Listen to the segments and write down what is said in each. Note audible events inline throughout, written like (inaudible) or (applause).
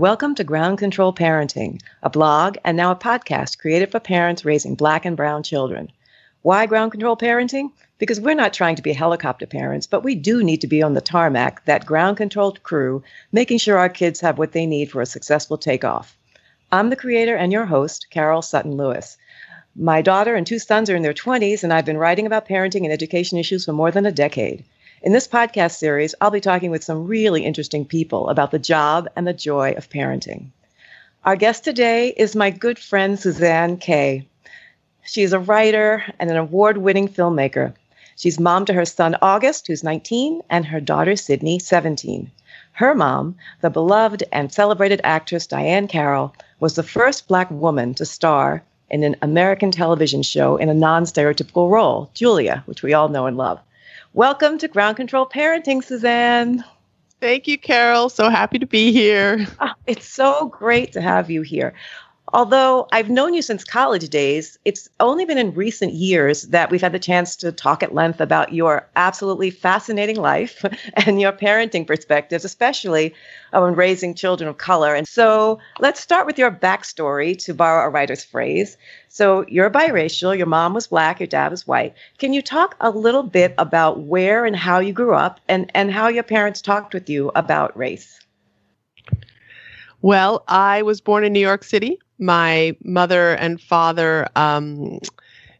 welcome to Ground Control Parenting, a blog and now a podcast created for parents raising black and brown children. Why ground control parenting? Because we're not trying to be helicopter parents, but we do need to be on the tarmac, that ground controlled crew, making sure our kids have what they need for a successful takeoff. I'm the creator and your host, Carol Sutton Lewis. My daughter and two sons are in their 20s, and I've been writing about parenting and education issues for more than a decade. In this podcast series, I'll be talking with some really interesting people about the job and the joy of parenting. Our guest today is my good friend Suzanne Kay. She is a writer and an award winning filmmaker. She's mom to her son August, who's 19, and her daughter Sydney, 17. Her mom, the beloved and celebrated actress Diahann Carroll, was the first Black woman to star in an American television show in a non stereotypical role, Julia, which we all know and love. Welcome to Ground Control Parenting, Suzanne. Thank you, Carol. So happy to be here. Oh, it's so great to have you here. Although I've known you since college days, it's only been in recent years that we've had the chance to talk at length about your absolutely fascinating life (laughs) and your parenting perspectives, especially on raising children of color. And so let's start with your backstory, to borrow a writer's phrase. So you're biracial, your mom was black, your dad was white. Can you talk a little bit about where and how you grew up and, and how your parents talked with you about race? Well, I was born in New York City my mother and father um,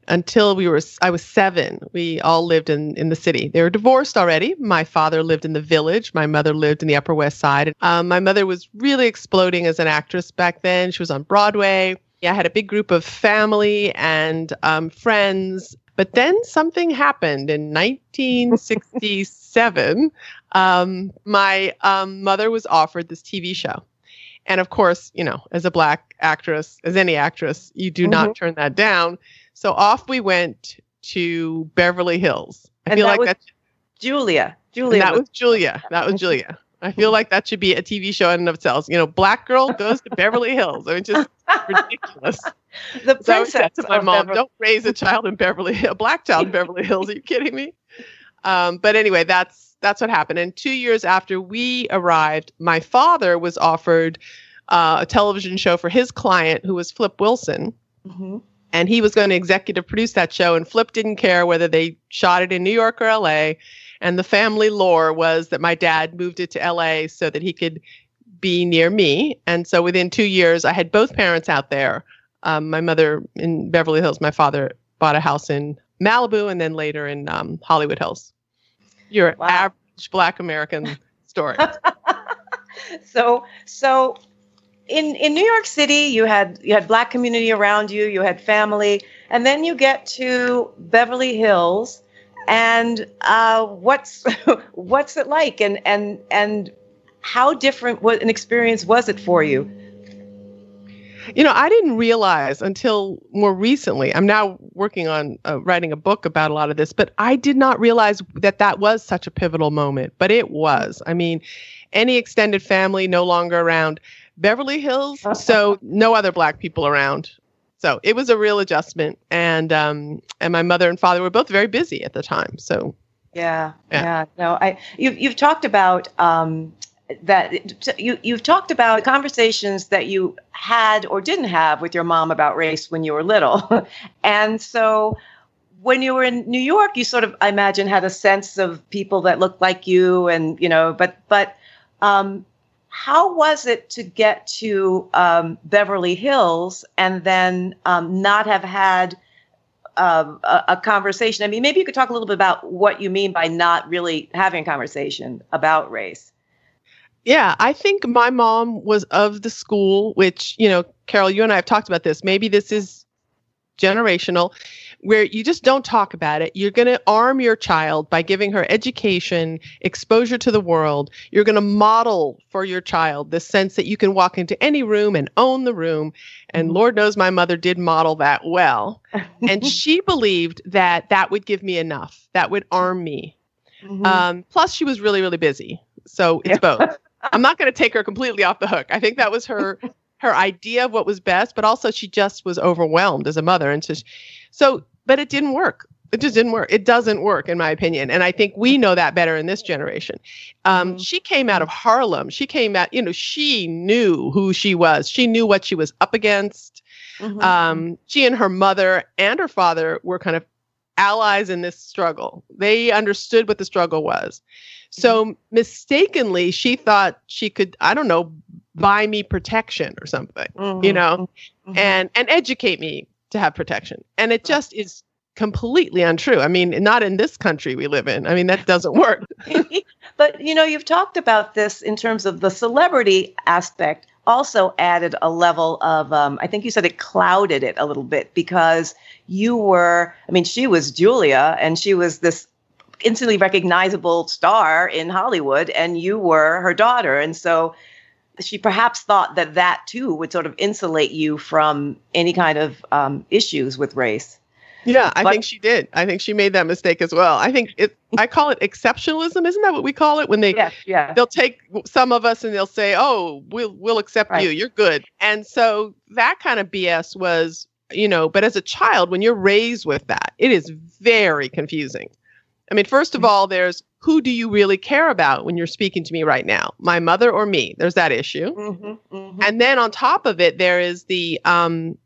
until we were I was seven. We all lived in in the city. They were divorced already. My father lived in the village. My mother lived in the Upper West Side. Um, my mother was really exploding as an actress back then. She was on Broadway. I had a big group of family and um, friends. But then something happened in 1967. um, my um, mother was offered this TV show. And of course, you know, as a black actress, as any actress, you do mm-hmm. not turn that down. So off we went to Beverly Hills. I and feel like that's Julia. Julia. That was, was Julia. (laughs) That was Julia. I feel like that should be a TV show in and of itself. You know, black girl goes to Beverly Hills. I mean, just ridiculous. (laughs) The princess. So I said to my mom, Beverly- "Don't raise a (laughs) child in Beverly, Hills, a black child in Beverly Hills. Are you kidding me?" Um, but anyway, that's that's what happened. And two years after we arrived, my father was offered uh, a television show for his client, who was Flip Wilson. Mm-hmm. And he was going to executive produce that show. And Flip didn't care whether they shot it in New York or LA. And the family lore was that my dad moved it to LA so that he could be near me. And so within two years, I had both parents out there. Um, my mother in Beverly Hills, my father bought a house in Malibu, and then later in um, Hollywood Hills your wow. average Black American (laughs) story. so, so in in New York City, you had you had Black community around you, you had family, and then you get to Beverly Hills, and uh, what's (laughs) what's it like, and and and how different what an experience was it for you? You know, I didn't realize until more recently. I'm now working on uh, writing a book about a lot of this, but I did not realize that that was such a pivotal moment. But it was. I mean, any extended family no longer around. Beverly Hills, (laughs) so no other black people around. So it was a real adjustment, and um, and my mother and father were both very busy at the time. So yeah, yeah. yeah. No, I you've you've talked about um, that you you've talked about conversations that you had or didn't have with your mom about race when you were little, (laughs) and so when you were in New York, you sort of I imagine had a sense of people that looked like you, and you know, but but um, how was it to get to um, Beverly Hills and then um, not have had uh, a, a, conversation? I mean, maybe you could talk a little bit about what you mean by not really having a conversation about race. Yeah, I think my mom was of the school, which, you know, Carol, you and I have talked about this. Maybe this is generational, where you just don't talk about it. You're going to arm your child by giving her education, exposure to the world. You're going to model for your child the sense that you can walk into any room and own the room. And mm-hmm. Lord knows my mother did model that well. (laughs) and she believed that that would give me enough, that would arm me. Mm-hmm. Um, plus, she was really, really busy. So it's both. (laughs) (laughs) I'm not going to take her completely off the hook. I think that was her her idea of what was best, but also she just was overwhelmed as a mother, and so, she, so but it didn't work. It just didn't work. It doesn't work, in my opinion. And I think we know that better in this generation. Um, mm-hmm. She came out of Harlem. She came out, you know, she knew who she was. She knew what she was up against. Mm-hmm. Um, she and her mother and her father were kind of allies in this struggle. They understood what the struggle was. So mm-hmm. mistakenly, she thought she could, I don't know, buy me protection or something, mm-hmm. you know, mm-hmm. and and educate me to have protection. And it just is completely untrue. I mean, not in this country we live in. I mean, that doesn't work. (laughs) but you know, you've talked about this in terms of the celebrity aspect also added a level of um, i think you said it clouded it a little bit because you were i mean she was julia and she was this instantly recognizable star in hollywood and you were her daughter and so she perhaps thought that that too would sort of insulate you from any kind of um, issues with race. Yeah, I but, think she did. I think she made that mistake as well. I think it. I call it exceptionalism. Isn't that what we call it? When they yeah, yeah. they'll take some of us and they'll say, "Oh, we'll we'll accept right. you. You're good." And so that kind of BS was, you know. But as a child, when you're raised with that, it is very confusing. I mean, first of mm-hmm. all, there's who do you really care about when you're speaking to me right now? My mother or me? There's that issue. Mm-hmm, mm-hmm. And then on top of it, there is the um,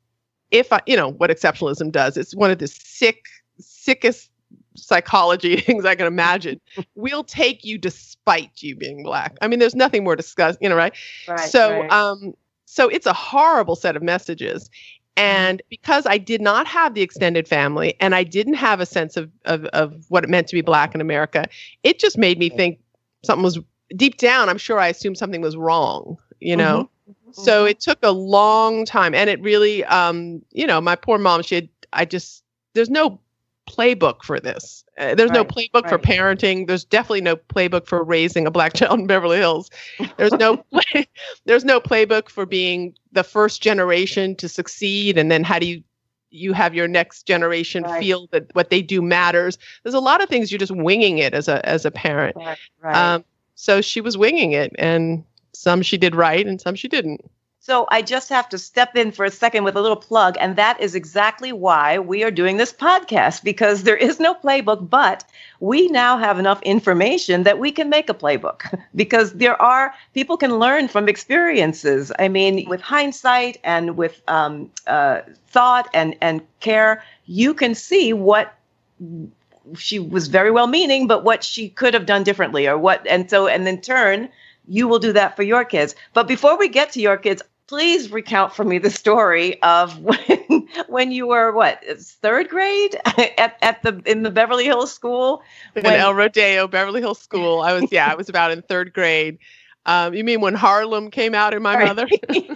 if I, you know, what exceptionalism does. It's one of the sick, sickest psychology (laughs) things I can imagine. (laughs) we'll take you despite you being black. I mean, there's nothing more discuss, you know, right? Right. So, right. um, so it's a horrible set of messages. And because I did not have the extended family and I didn't have a sense of, of, of what it meant to be black in America, it just made me think something was deep down. I'm sure I assumed something was wrong, you know? So mm-hmm. it took a long time. And it really, um, you know, my poor mom, she had, I just, there's no playbook for this. Uh, there's right, no playbook right. for parenting. There's definitely no playbook for raising a black (laughs) child in Beverly Hills. There's no (laughs) play, (laughs) there's no playbook for being the first generation to succeed and then how do you you have your next generation right. feel that what they do matters. There's a lot of things you're just winging it as a as a parent. Um, so she was winging it and some she did right and some she didn't. So I just have to step in for a second with a little plug, and that is exactly why we are doing this podcast because there is no playbook, but we now have enough information that we can make a playbook (laughs) because there are people can learn from experiences. I mean, with hindsight and with um, uh, thought and and care, you can see what she was very well meaning, but what she could have done differently, or what, and so and in turn you will do that for your kids. But before we get to your kids, please recount for me the story of (laughs) when when you were what third grade (laughs) at, at the in the Beverly Hills school in El Rodeo Beverly Hills school. I was yeah, I was about in third grade. Um, you mean when Harlem came out in my right. mother?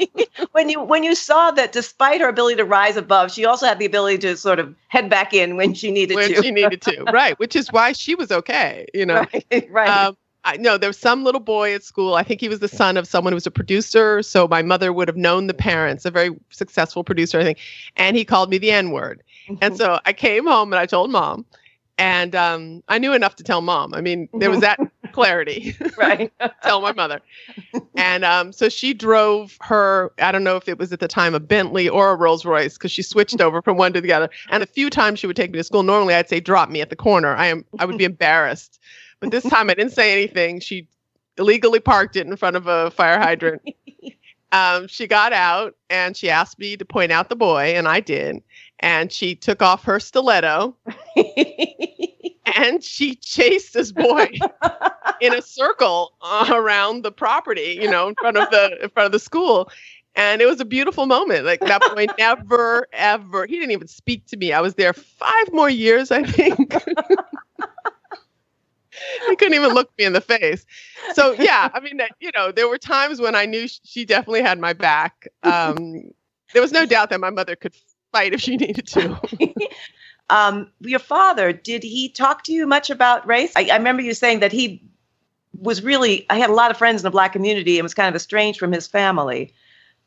(laughs) when you when you saw that despite her ability to rise above, she also had the ability to sort of head back in when she needed when to. When she needed to, right? Which is why she was okay, you know. Right. right. Um, I know there was some little boy at school. I think he was the son of someone who was a producer. So my mother would have known the parents, a very successful producer, I think. And he called me the N word. Mm-hmm. And so I came home and I told mom. And um, I knew enough to tell mom. I mean, there was that clarity. (laughs) right. tell my mother. And um, so she drove her, I don't know if it was at the time a Bentley or a Rolls Royce, because she switched over from one to the other. And a few times she would take me to school. Normally I'd say, drop me at the corner. I am I would be (laughs) embarrassed but this time I didn't say anything. She illegally parked it in front of a fire hydrant. (laughs) um, she got out and she asked me to point out the boy, and I did. And she took off her stiletto (laughs) and she chased this boy (laughs) in a circle uh, around the property, you know, in front of the in front of the school. And it was a beautiful moment. Like that boy never, ever, he didn't even speak to me. I was there five more years, I think he couldn't even look me in the face. So yeah, I mean, you know, there were times when I knew she definitely had my back. Um, there was no doubt that my mother could fight if she needed to. (laughs) um, your father, did he talk to you much about race? I, I remember you saying that he was really. I had a lot of friends in the black community and was kind of estranged from his family.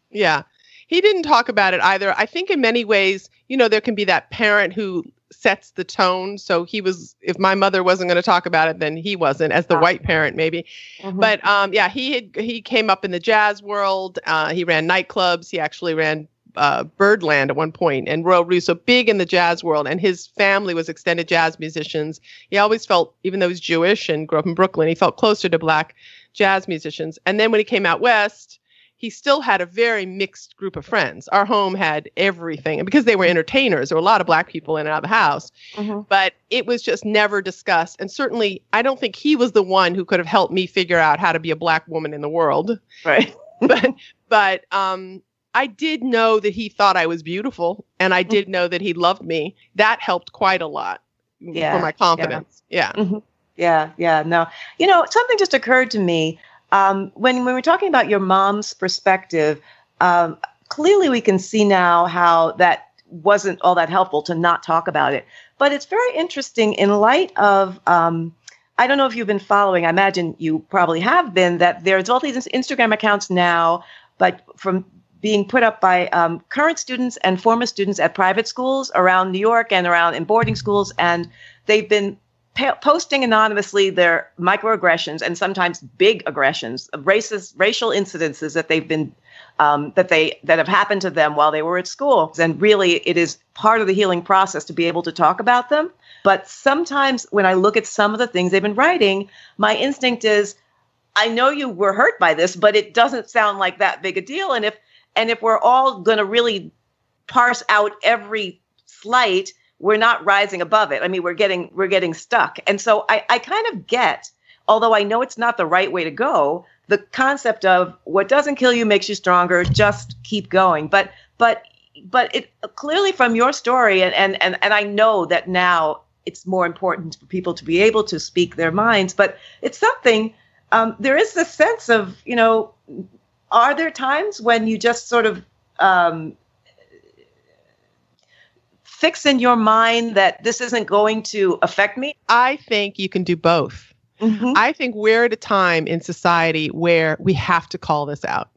Yeah. He didn't talk about it either. I think in many ways, you know, there can be that parent who sets the tone. So he was, if my mother wasn't going to talk about it, then he wasn't as the white parent, maybe. Mm-hmm. But um, yeah, he had, he came up in the jazz world. Uh, he ran nightclubs. He actually ran uh, Birdland at one point, and Royal Roost, big in the jazz world, and his family was extended jazz musicians. He always felt, even though he's Jewish and grew up in Brooklyn, he felt closer to black jazz musicians. And then when he came out west, he still had a very mixed group of friends. Our home had everything, and because they were entertainers, there were a lot of black people in and out of the house. Mm-hmm. But it was just never discussed. And certainly, I don't think he was the one who could have helped me figure out how to be a black woman in the world. Right. (laughs) (laughs) but but um, I did know that he thought I was beautiful, and I did know that he loved me. That helped quite a lot yeah, for my confidence. Yeah. Yeah. Mm-hmm. yeah. Yeah. No, you know, something just occurred to me um, when when we're talking about your mom's perspective. Um, clearly, we can see now how that wasn't all that helpful to not talk about it. But it's very interesting in light of. Um, I don't know if you've been following. I imagine you probably have been. That there's all these Instagram accounts now, but from being put up by um, current students and former students at private schools around New York and around in boarding schools, and they've been posting anonymously their microaggressions and sometimes big aggressions, racist racial incidences that they've been um, that they that have happened to them while they were at school. And really, it is part of the healing process to be able to talk about them. But sometimes when I look at some of the things they've been writing, my instinct is, I know you were hurt by this, but it doesn't sound like that big a deal. And if and if we're all going to really parse out every slight, we're not rising above it. I mean, we're getting we're getting stuck. And so I, I kind of get, although I know it's not the right way to go, the concept of what doesn't kill you makes you stronger. Just keep going. But but but it clearly from your story and and and, and I know that now it's more important for people to be able to speak their minds. But it's something. Um, there is this sense of you know are there times when you just sort of um, fix in your mind that this isn't going to affect me? I think you can do both. Mm-hmm. I think we're at a time in society where we have to call this out.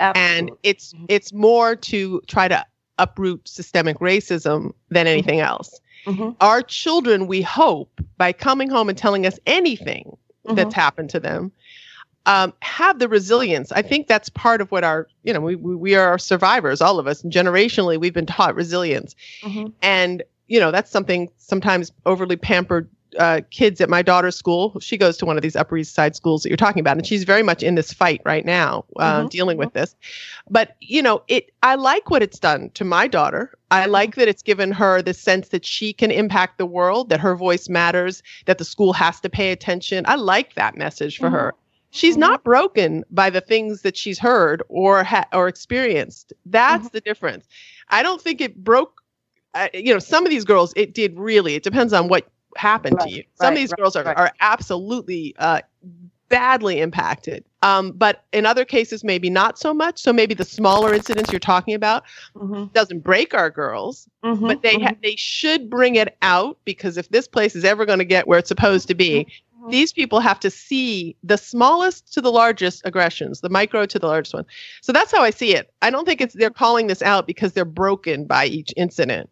Absolutely. And it's mm-hmm. it's more to try to uproot systemic racism than anything mm-hmm. else. Mm-hmm. Our children, we hope, by coming home and telling us anything that's mm-hmm. happened to them, um, have the resilience. I think that's part of what our, you know, we, we, are survivors, all of us. And generationally, we've been taught resilience. Mm-hmm. And, you know, that's something sometimes overly pampered uh, kids at my daughter's school. She goes to one of these Upper East Side schools that you're talking about, and she's very much in this fight right now, uh, mm-hmm. dealing with this. But you know, it. I like what it's done to my daughter. I mm-hmm. like that it's given her the sense that she can impact the world, that her voice matters, that the school has to pay attention. I like that message for mm-hmm. her she's mm-hmm. not broken by the things that she's heard or ha- or experienced. That's mm-hmm. the difference. I don't think it broke. Uh, you know, some of these girls, it did really. It depends on what happened right, to you. Some right, of these right, girls are are absolutely uh, badly impacted. Um, but in other cases, maybe not so much. So maybe the smaller incidents you're talking about mm-hmm. doesn't break our girls, mm-hmm, but they mm-hmm. they should bring it out because if this place is ever going to get where it's supposed to be, mm-hmm these people have to see the smallest to the largest aggressions, the micro to the largest one. So that's how I see it. I don't think it's they're calling this out because they're broken by each incident.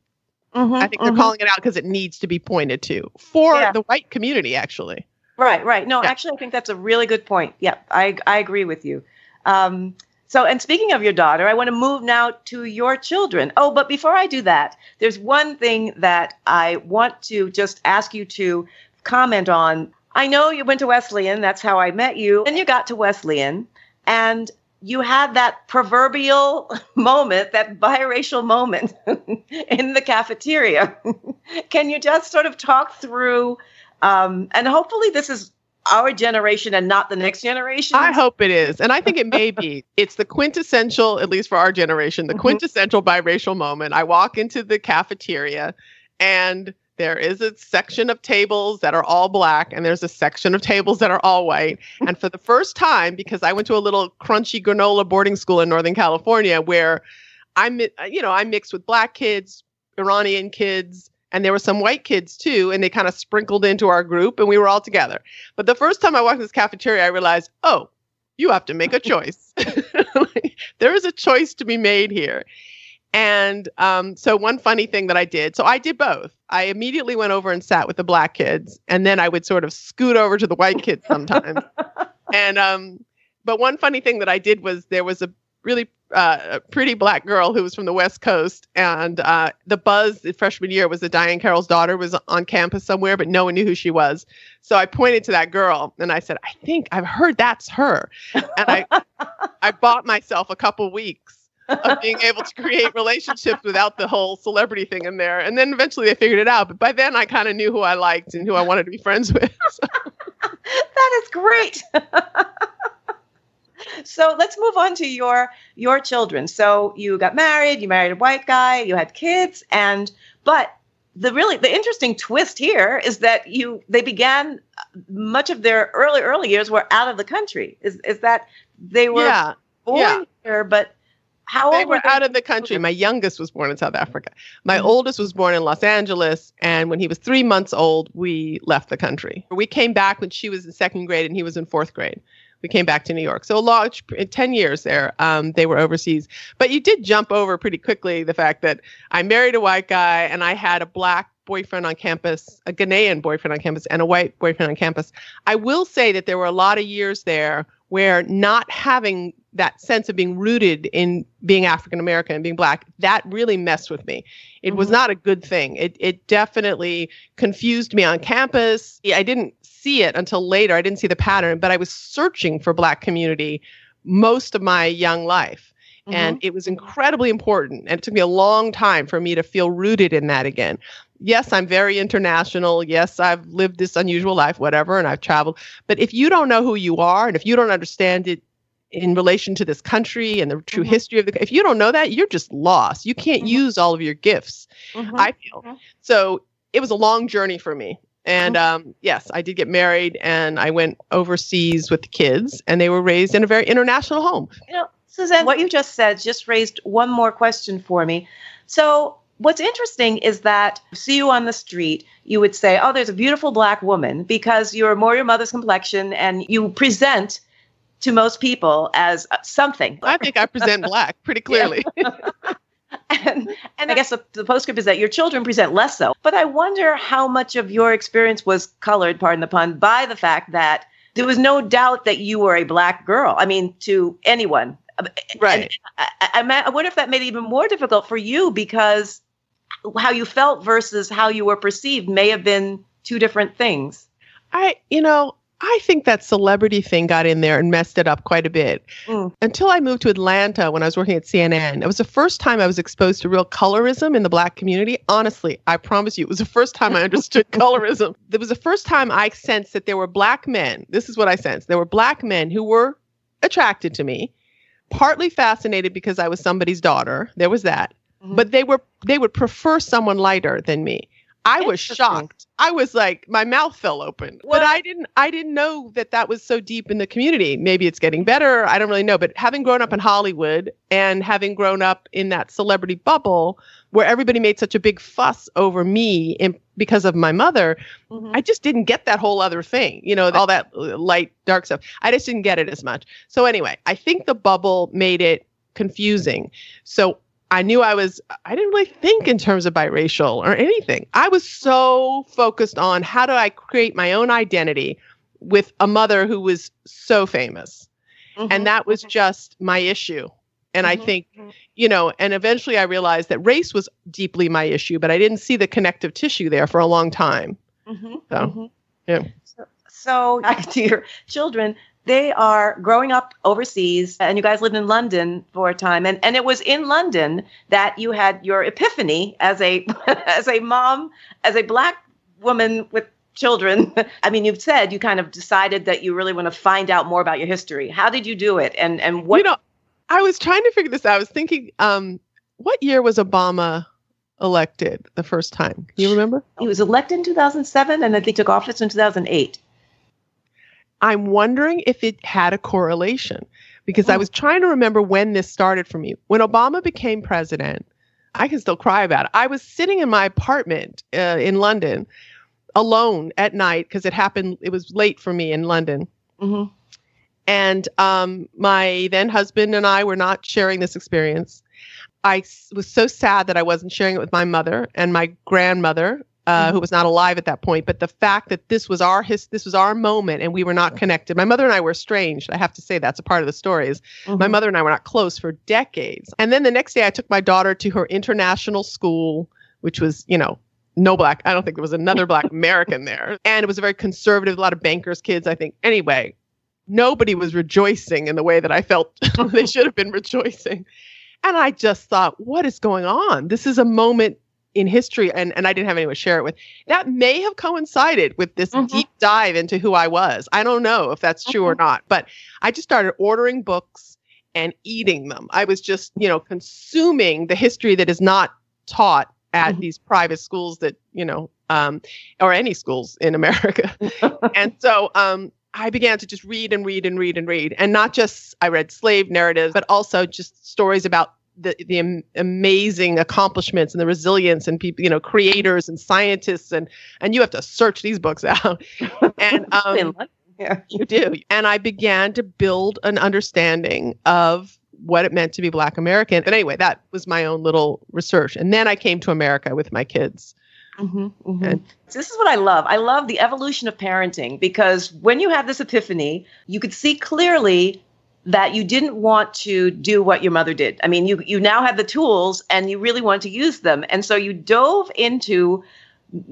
Mm-hmm, I think they're mm-hmm. calling it out because it needs to be pointed to for yeah. the white community, actually. Right, right. No, yeah. actually, I think that's a really good point. Yeah, I I agree with you. Um, so, and speaking of your daughter, I want to move now to your children. Oh, but before I do that, there's one thing that I want to just ask you to comment on. I know you went to Wesleyan. That's how I met you. And you got to Wesleyan and you had that proverbial (laughs) moment, that biracial moment (laughs) in the cafeteria. (laughs) Can you just sort of talk through? Um, and hopefully, this is our generation and not the next generation. I hope it is. And I think it may be. It's the quintessential, at least for our generation, the mm-hmm. quintessential biracial moment. I walk into the cafeteria and there is a section of tables that are all black and there's a section of tables that are all white. And for the first time because i went to a little crunchy granola boarding school in northern california where i'm you know i mixed with black kids iranian kids and there were some white kids too and they kind of sprinkled into our group and we were all together. But the first time i walked in this cafeteria i realized oh you have to make a choice. (laughs) There is a choice to be made here and um, so, one funny thing that I did, so I did both. I immediately went over and sat with the black kids, and then I would sort of scoot over to the white kids sometimes. (laughs) and um, but one funny thing that I did was there was a really uh, pretty black girl who was from the West Coast, and uh, the buzz the freshman year was that Diahann Carroll's daughter was on campus somewhere, but no one knew who she was. So I pointed to that girl and I said, "I think I've heard that's her," and I (laughs) I bought myself a couple weeks of being able to create relationships without the whole celebrity thing in there. And then eventually they figured it out. But by then I kind of knew who I liked and who I wanted to be friends with. (laughs) So. that is great. so let's move on to your your children. So you got married, you married a white guy, you had kids, and but the really the interesting twist here is that you they began uh, much of their early early years were out of the country. Is is that they were yeah. born yeah. here, but how they old were they? out of the country. My youngest was born in South Africa. My Mhm. oldest was born in Los Angeles, and when he was three months old, we left the country. We came back when she was in second grade and he was in fourth grade. We came back to New York. So a large, ten years there. Um, they were overseas, but you did jump over pretty quickly the fact that I married a white guy and I had a black boyfriend on campus, a Ghanaian boyfriend on campus, and a white boyfriend on campus. I will say that there were a lot of years there where not having that sense of being rooted in being African American and being black, that really messed with me. It was Mhm. not a good thing. It it definitely confused me on campus. I didn't see it until later. I didn't see the pattern, but I was searching for black community most of my young life. And it was incredibly important. And it took me a long time for me to feel rooted in that again. Yes, I'm very international. Yes, I've lived this unusual life, whatever, and I've traveled. But if you don't know who you are and if you don't understand it in relation to this country and the true Mhm. history of the if you don't know that, you're just lost. You can't Mhm. use all of your gifts, Mhm. I feel. So it was a long journey for me. And um, yes, I did get married and I went overseas with the kids, and they were raised in a very international home. You know, Suzanne, what you just said just raised one more question for me. So, what's interesting is that see you on the street, you would say, "Oh, there's a beautiful black woman," because you're more your mother's complexion, and you present to most people as uh, something. I think I present (laughs) black pretty clearly. (laughs) (laughs) and, and I guess the, the postscript is that your children present less so. But I wonder how much of your experience was colored, pardon the pun, by the fact that there was no doubt that you were a black girl. I mean, to anyone. right. I, I, I wonder if that made it even more difficult for you because how you felt versus how you were perceived may have been two different things. I, you know, I think that celebrity thing got in there and messed it up quite a bit. Mm. Until I moved to Atlanta when I was working at CNN, it was the first time I was exposed to real colorism in the black community. Honestly, I promise you, it was the first time I understood (laughs) colorism. It was the first time I sensed that there were black men. This is what I sensed. There were black men who were attracted to me, partly fascinated because I was somebody's daughter. There was that. Mhm. But they were they would prefer someone lighter than me. I was shocked. I was like, my mouth fell open. Well- but I didn't I didn't know that that was so deep in the community. Maybe it's getting better. I don't really know. But having grown up in Hollywood and having grown up in that celebrity bubble where everybody made such a big fuss over me in, because of my mother, Mhm. I just didn't get that whole other thing, you know, all that light, dark stuff. I just didn't get it as much. So, anyway, I think the bubble made it confusing. So, I knew I was, I didn't really think in terms of biracial or anything. I was so focused on how do I create my own identity with a mother who was so famous. Mhm. And that was just my issue. And I Mhm. think, you know, and eventually I realized that race was deeply my issue, but I didn't see the connective tissue there for a long time. Mhm, So, mhm. yeah. So, so (laughs) back to your children, they are growing up overseas, and you guys lived in London for a time, and and it was in London that you had your epiphany as a (laughs) as a mom, as a black woman with children. (laughs) I mean, you've said you kind of decided that you really want to find out more about your history. How did you do it, and and what? You know, I was trying to figure this out. I was thinking, um, what year was Obama elected the first time? You remember? he was elected in 2007, and then he took office in 2008. I'm wondering if it had a correlation because I Hmm. was trying to remember when this started for me. When Obama became president, I can still cry about it. I was sitting in my apartment uh, in London alone at night because it happened, it was late for me in London. hmm And um, my then husband and I were not sharing this experience. I was so sad that I wasn't sharing it with my mother and my grandmother uh, who was not alive at that point. But the fact that this was our his, this was our moment, and we were not connected. My mother and I were estranged. I have to say that's a part of the story. Is mm-hmm. my mother and I were not close for decades. And then the next day, I took my daughter to her international school, which was you know no black. I don't think there was another black (laughs) American there, and it was a very conservative. A lot of bankers' kids, I think. Anyway, nobody was rejoicing in the way that I felt (laughs) they should have been rejoicing. And I just thought, what is going on? This is a moment in history and, and I didn't have anyone to share it with. That may have coincided with this mm-hmm. deep dive into who I was. I don't know if that's true mm-hmm. or not, but I just started ordering books and eating them. I was just, you know, consuming the history that is not taught at mm-hmm. these private schools that, you know, um, or any schools in America. (laughs) and so um, I began to just read and read and read and read. And not just I read slave narratives, but also just stories about the the am- amazing accomplishments and the resilience and people you know creators and scientists and and you have to search these books (laughs) out and (laughs) um, yeah. you do and i began to build an understanding of what it meant to be black american but anyway that was my own little research and then i came to america with my kids Mm-hmm, mm-hmm. And, so this is what I love. I love the evolution of parenting because when you have this epiphany, you could see clearly that you didn't want to do what your mother did. I mean, you you now have the tools and you really want to use them. And so you dove into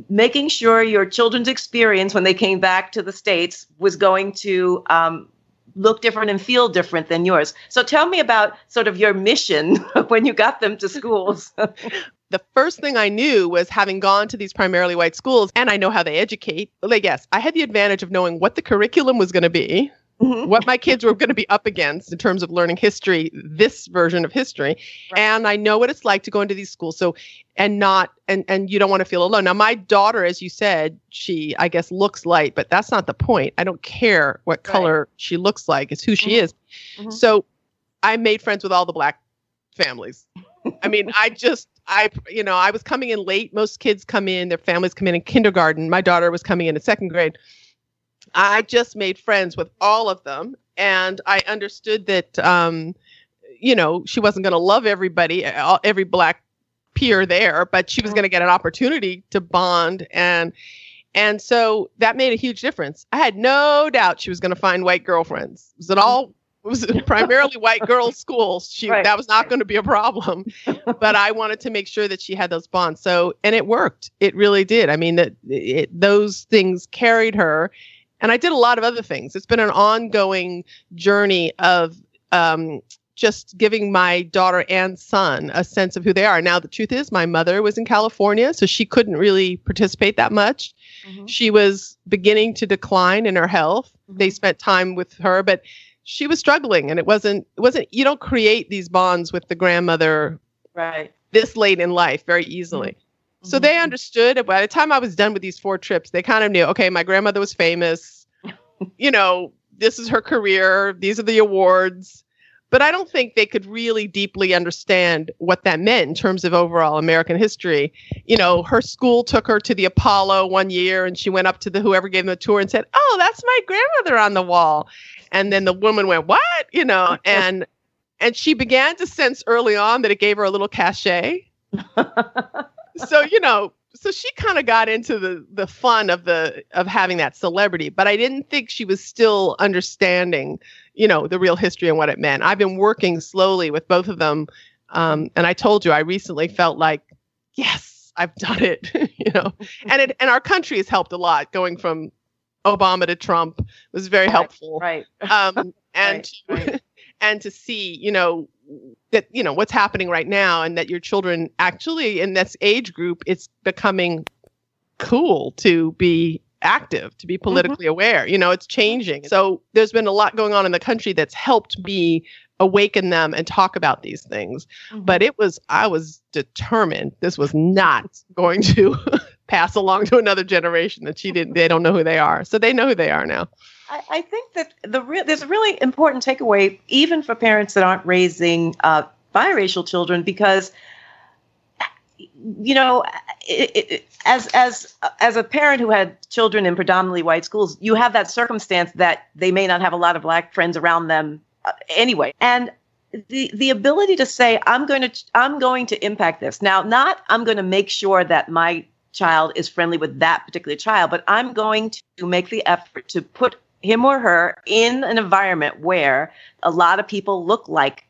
making sure your children's experience when they came back to the states was going to um, look different and feel different than yours. So tell me about sort of your mission (laughs) when you got them to schools. (laughs) the first thing I knew was having gone to these primarily white schools and I know how they educate. Like, yes, I had the advantage of knowing what the curriculum was going to be mm-hmm. what my kids were going to be up against in terms of learning history, this version of history. Right. And I know what it's like to go into these schools. So, and not, and, and you don't want to feel alone. Now, my daughter, as you said, she, I guess, looks light, but that's not the point. I don't care what color right. she looks like, it's who she mm-hmm. is. Mm-hmm. So I made friends with all the black families. I mean, I just, I, you know, I was coming in late. Most kids come in, their families come in in kindergarten. My daughter was coming in in second grade. I just made friends with all of them, and I understood that, um, you know, she wasn't going to love everybody, every black peer there, but she was mm-hmm. going to get an opportunity to bond and. And so that made a huge difference. I had no doubt she was going to find white girlfriends. Was it all it was primarily white girls' (laughs) schools. She right. that was not going to be a problem, but I wanted to make sure that she had those bonds. So and it worked. It really did. I mean that those things carried her, and I did a lot of other things. It's been an ongoing journey of um, just giving my daughter and son a sense of who they are. Now, the truth is, my mother was in California, so she couldn't really participate that much. Mm-hmm. She was beginning to decline in her health. Mm-hmm. They spent time with her, but she was struggling, and it wasn't. It wasn't. You don't create these bonds with the grandmother, right? This late in life, very easily. Mm-hmm. So they understood. By the time I was done with these four trips, they kind of knew, okay, my grandmother was famous. (laughs) you know, this is her career. These are the awards. But I don't think they could really deeply understand what that meant in terms of overall American history. You know, her school took her to the Apollo one year and she went up to the whoever gave them the tour and said, Oh, that's my grandmother on the wall. And then the woman went, What? You know, (laughs) and and she began to sense early on that it gave her a little cachet. (laughs) so you know so she kind of got into the the fun of the of having that celebrity but i didn't think she was still understanding you know the real history and what it meant. I've been working slowly with both of them um, and i told you i recently felt like yes i've done it (laughs) you know? And it and our country has helped a lot going from obama to trump was very helpful. right. Um, (laughs) and right, right. (laughs) and to see you know that you know what's happening right now and that your children actually in this age group it's becoming cool to be active to be mm-hmm. politically mm-hmm. aware you know it's changing so there's been a lot going on in the country that's helped me awaken them and talk about these things mm-hmm. but it was i was determined this was not going to (laughs) pass along to another generation that she didn't they don't know who they are. So they know who they are now. I, I think that the re- there's a really important takeaway, even for parents that aren't raising uh, biracial children, because you know, it, it, as as as a parent who had children in predominantly white schools, you have that circumstance that they may not have a lot of black friends around them uh, anyway, and the the ability to say, "I'm going to I'm going to impact this." Now, not I'm going to make sure that my child is friendly with that particular child, but I'm going to make the effort to put him or her in an environment where a lot of people look like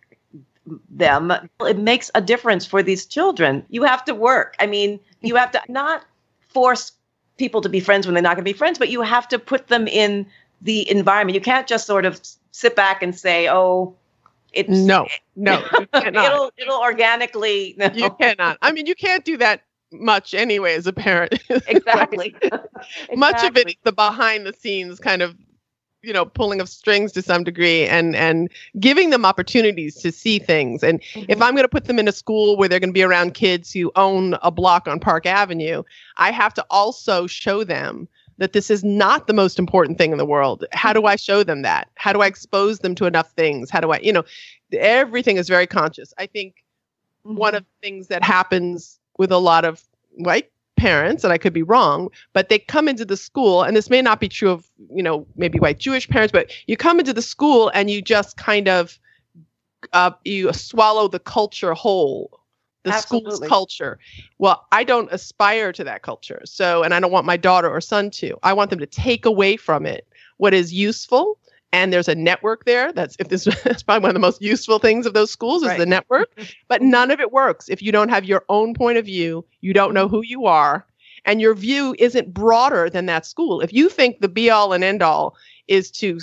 them. It makes a difference for these children. You have to work. I mean, you have to not force people to be friends when they're not going to be friends, but you have to put them in the environment. You can't just sort of sit back and say, "Oh, it's no, no, (laughs) it'll it'll organically." No. You cannot. I mean, you can't do that much anyway as a parent. (laughs) exactly. (laughs) Much of it is the behind the scenes kind of you know pulling of strings to some degree and and giving them opportunities to see things and mm-hmm. if i'm going to put them in a school where they're going to be around kids who own a block on park avenue i have to also show them that this is not the most important thing in the world how do i show them that how do i expose them to enough things how do i you know everything is very conscious i think mm-hmm. one of the things that happens with a lot of white parents and i could be wrong but they come into the school and this may not be true of you know maybe white jewish parents but you come into the school and you just kind of uh, you swallow the culture whole the Absolutely. school's culture well i don't aspire to that culture so and i don't want my daughter or son to i want them to take away from it what is useful and there's a network there that's if this (laughs) is probably one of the most useful things of those schools is right. the network. (laughs) But none of it works if you don't have your own point of view you don't know who you are and your view isn't broader than that school. If you think the be all and end all is to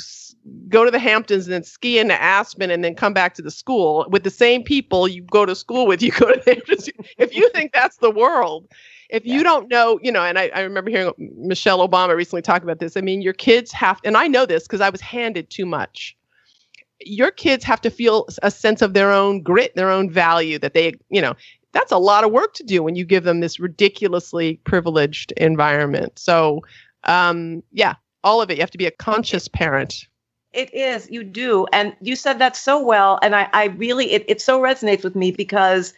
go to the hamptons and then ski into aspen and then come back to the school with the same people you go to school with (laughs) you go to the hamptons. If you think that's the world if yeah. you don't know, you know, and I, I remember hearing Michelle Obama recently talk about this. I mean, your kids have, and I know this because I was handed too much. Your kids have to feel a sense of their own grit, their own value that they, you know, that's a lot of work to do when you give them this ridiculously privileged environment. So, um, yeah, all of it. You have to be a conscious parent. It is. You do. And you said that so well. And I, I really, it, it so resonates with me because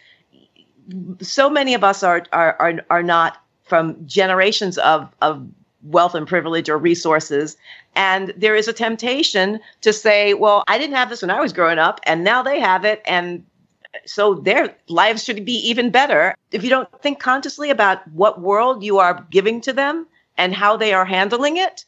so many of us are are are, are not from generations of of wealth and privilege or resources. And there is a temptation to say well i didn't have this when i was growing up and now they have it and so their lives should be even better. If you don't think consciously about what world you are giving to them and how they are handling it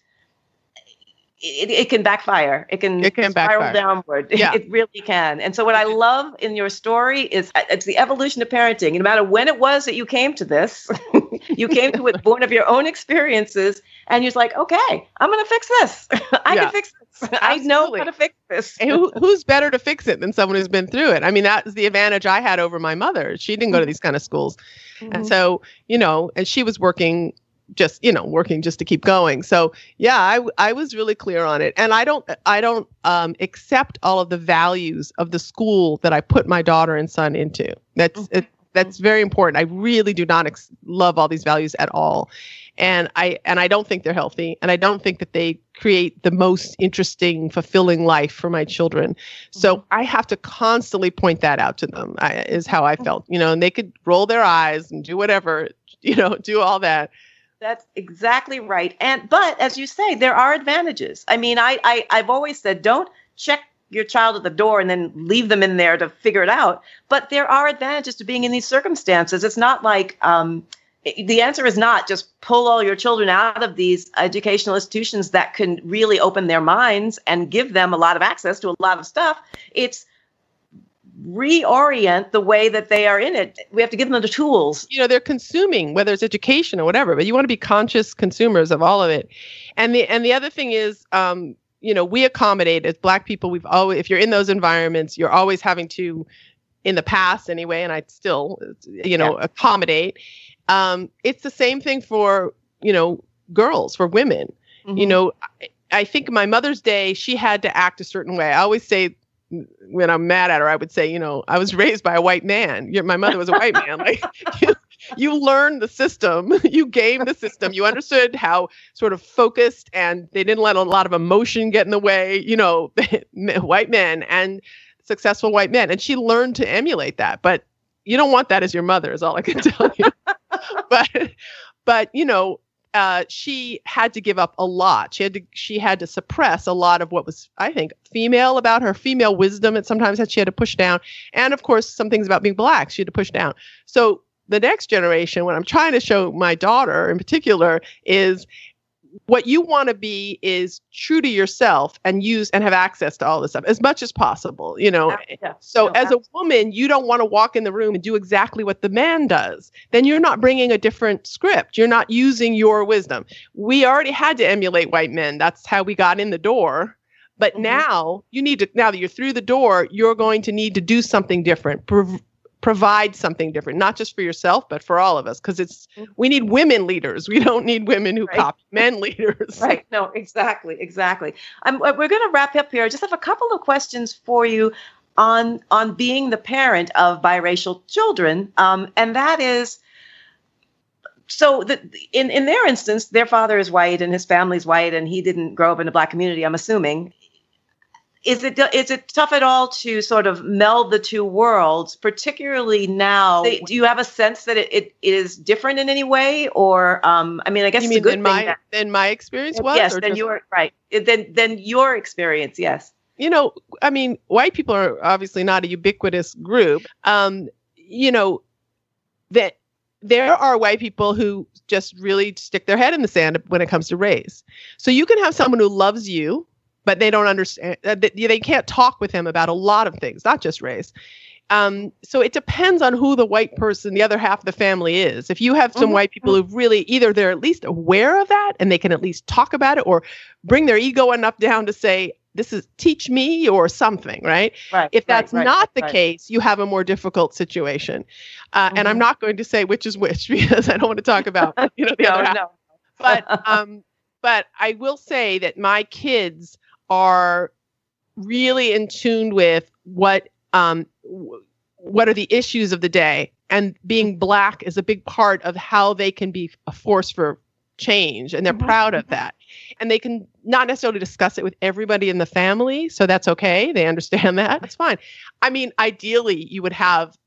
it, it can backfire. It can, it can spiral backfire. downward. (laughs) Yeah. It really can. And so what I love in your story is uh, it's the evolution of parenting. No matter when it was that you came to this, (laughs) you came to it (laughs) born of your own experiences, and you're like, okay, I'm going to fix this. I yeah. can fix this. I know how to fix this. who, who's better to fix it than someone who's been through it? I mean, that's the advantage I had over my mother. She didn't go to mm-hmm. these kind of schools. Mm-hmm. And so, you know, and she was working just you know working just to keep going. So yeah i i was really clear on it. And i don't i don't um, accept all of the values of the school that i put my daughter and son into. That's mm-hmm. it, that's very important. I really do not ex- love all these values at all. And i and i don't think they're healthy. And i don't think that they create the most interesting fulfilling life for my children. So mm-hmm. i have to constantly point that out to them I, is how i mm-hmm. felt you know and they could roll their eyes and do whatever you know do all that that's exactly right. And but as you say, there are advantages. I mean, I, I I've always said don't check your child at the door and then leave them in there to figure it out. But there are advantages to being in these circumstances. It's not like um, the answer is not just pull all your children out of these educational institutions that can really open their minds and give them a lot of access to a lot of stuff. It's reorient the way that they are in it. We have to give them the tools. You know, they're consuming, whether it's education or whatever, but you want to be conscious consumers of all of it. And the and the other thing is, um, you know, we accommodate as Black people. We've always, if you're in those environments, you're always having to, in the past anyway, and I still, you know, yeah. accommodate. Um, it's the same thing for you know girls, for women. Mm-hmm. You know, I, I think my Mother's Day, she had to act a certain way. I always say when I'm mad at her, I would say, you know, I was raised by a white man. my mother was a white man. Like (laughs) you, you learned the system, (laughs) you game the system, you understood how sort of focused and they didn't let a lot of emotion get in the way, you know, (laughs) white men and successful white men. And she learned to emulate that. But you don't want that as your mother, is all I can tell you. but but you know, uh, she had to give up a lot. She had to she had to suppress a lot of what was, I think, female about her female wisdom. And sometimes that she had to push down, and of course, some things about being black she had to push down. So the next generation, what I'm trying to show my daughter in particular is what you want to be is true to yourself and use and have access to all this stuff as much as possible you know yeah. so no, as absolutely. a woman you don't want to walk in the room and do exactly what the man does then you're not bringing a different script you're not using your wisdom we already had to emulate white men that's how we got in the door but mm-hmm. now you need to now that you're through the door you're going to need to do something different provide something different, not just for yourself, but for all of us. Because it's mm-hmm. we need women leaders. We don't need women who right. copy men leaders. Right. No, exactly, exactly. I'm, uh, we're going to wrap up here. I just have a couple of questions for you on on being the parent of biracial children, um, and that is. So, the, in in their instance, their father is white and his family's white, and he didn't grow up in a black community. I'm assuming is it is it tough at all to sort of meld the two worlds particularly now? Do you have a sense that it, it is different in any way or um, i mean i guess you mean in my that, in my experience was yes then your right. Then then your experience yes. You know i mean white people are obviously not a ubiquitous group. Um, you know that there are white people who just really stick their head in the sand when it comes to race. So you can have someone who loves you but they don't understand uh, they can't talk with him about a lot of things not just race um, so it depends on who the white person the other half of the family is if you have some mm-hmm. white people who really either they're at least aware of that and they can at least talk about it or bring their ego enough down to say this is teach me or something right, right if that's right, not right, the case you have a more difficult situation uh, mm-hmm. and i'm mm-hmm. not going to say which is which (laughs) because i don't want to talk about you know the (laughs) no, other half no. but (laughs) um but i will say that my kids are really in tune with what um, what are the issues of the day. And being black is a big part of how they can be a force for change and they're mm-hmm. proud of that. And they can not necessarily discuss it with everybody in the family so that's okay. They understand (laughs) that. That's fine. I mean ideally you would have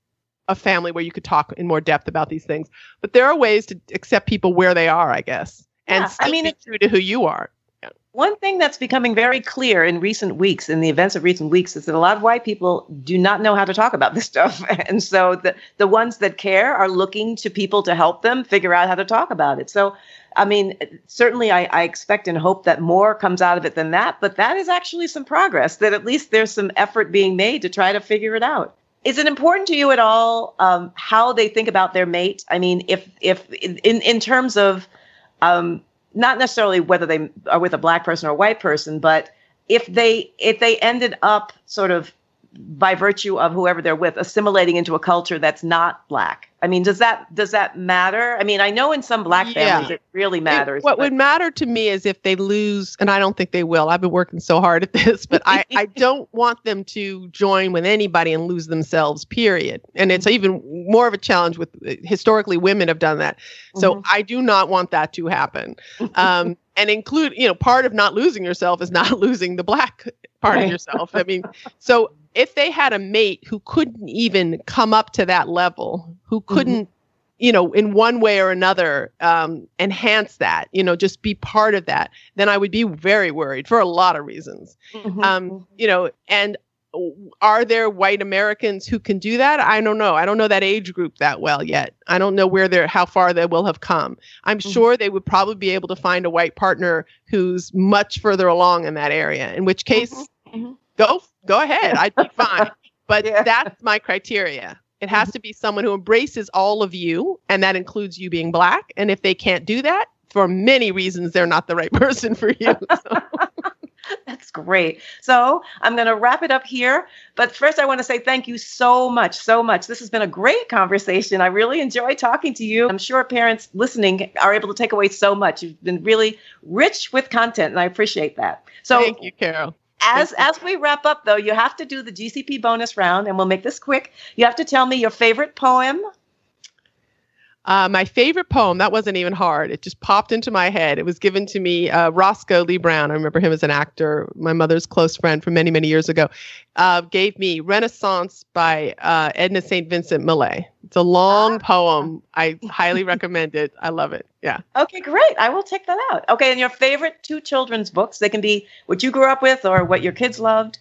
a family where you could talk in more depth about these things. But there are ways to accept people where they are i guess and yeah, I mean, it's true to who you are one thing that's becoming very clear in recent weeks, in the events of recent weeks, is that a lot of white people do not know how to talk about this (laughs) stuff. And so the, the ones that care are looking to people to help them figure out how to talk about it. So, I mean, certainly I, I expect and hope that more comes out of it than that, but that is actually some progress, that at least there's some effort being made to try to figure it out. Is it important to you at all um, how they think about their mate? I mean, if if in in terms of um, not necessarily whether they are with a black person or a white person, but if they if they ended up sort of by virtue of whoever they're with assimilating into a culture that's not black. I mean does that does that matter? I mean i know in some black families it really matters it, what but- would matter to me is if they lose and i don't think they will i've been working so hard at (laughs) this but i i (laughs) don't want them to join with anybody and lose themselves period. And it's even more of a challenge with historically women have done that. So mm-hmm. i do not want that to happen. Um (laughs) and include you know part of not losing yourself is not losing the black part right. of yourself. I mean so if they had a mate who couldn't even come up to that level, who mm-hmm. couldn't, mm-hmm. you know, in one way or another, um, enhance that, you know, just be part of that, then I would be very worried for a lot of reasons. Mm-hmm. Um, you know, and are there white Americans who can do that? I don't know. I don't know that age group that well yet. I don't know where they're, how far they will have come. I'm mm-hmm. sure they would probably be able to find a white partner who's much further along in that area. In which case, mm-hmm. Go go ahead. I'd be (laughs) fine. But yeah. that's my criteria. It has to be someone who embraces all of you, and that includes you being black. And if they can't do that, for many reasons, they're not the right (laughs) person for you. So. (laughs) That's great. So I'm going to wrap it up here. But first, I want to say thank you so much, so much. This has been a great conversation. I really enjoy talking to you. I'm sure parents listening are able to take away so much. You've been really rich with content, and I appreciate that. So thank you, Carol as as we wrap up though you have to do the gcp bonus round and we'll make this quick. You have to tell me your favorite poem uh, my favorite poem, that wasn't even hard. It just popped into my head. It was given to me, uh, Roscoe Lee Browne. I remember him as an actor, my mother's close friend from many, many years ago, uh, gave me Renascence by uh, Edna St. Vincent Millay. It's a long ah. poem. I highly recommend it. I love it. Yeah. Okay, great. I will check that out. Okay, and your favorite two children's books? They can be what you grew up with or what your kids loved.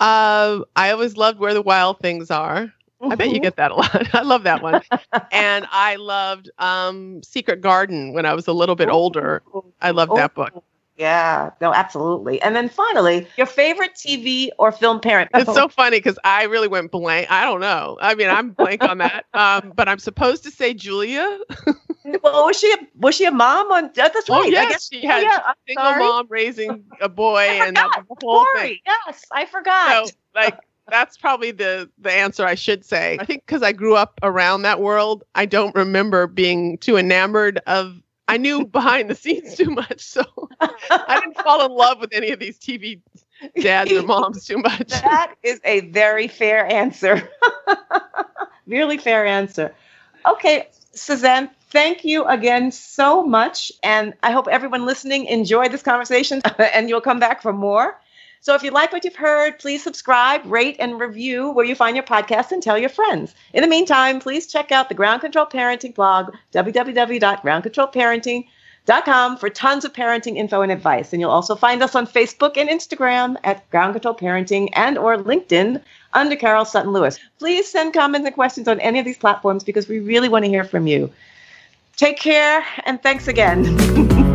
Uh, I always loved Where the Wild Things Are I bet you Mhm. get that a lot. (laughs) I love that one. (laughs) and I loved um, Secret Garden when I was a little bit older. I loved that book. Yeah, no, absolutely. And then finally, your favorite TV or film parent. It's so (laughs) funny because I really went blank. I don't know. I mean, I'm blank on that. Um, but I'm supposed to say Julia. well, was she a was she a mom on? that- That's right. Oh, I guess she had oh, yeah, Single sorry. mom raising a boy, and was the whole Sorry. thing. Yes, I forgot. So, like, that's probably the the answer I should say. I think because I grew up around that world, I don't remember being too enamored of. I knew (laughs) behind the scenes too much, so I didn't fall in love with any of these TV dads or moms too much. that is a very fair answer. (laughs) really fair answer. Okay, Suzanne, thank you again so much. And I hope everyone listening enjoyed this conversation (laughs) and you'll come back for more. So if you like what you've heard, please subscribe, rate, and review where you find your podcast and tell your friends. In the meantime, please check out the Ground Control Parenting blog, www.groundcontrolparenting.com for tons of parenting info and advice. And you'll also find us on Facebook and Instagram at Ground Control Parenting and or LinkedIn under Carol Sutton Lewis. Please send comments and questions on any of these platforms because we really want to hear from you. Take care and thanks again. (laughs)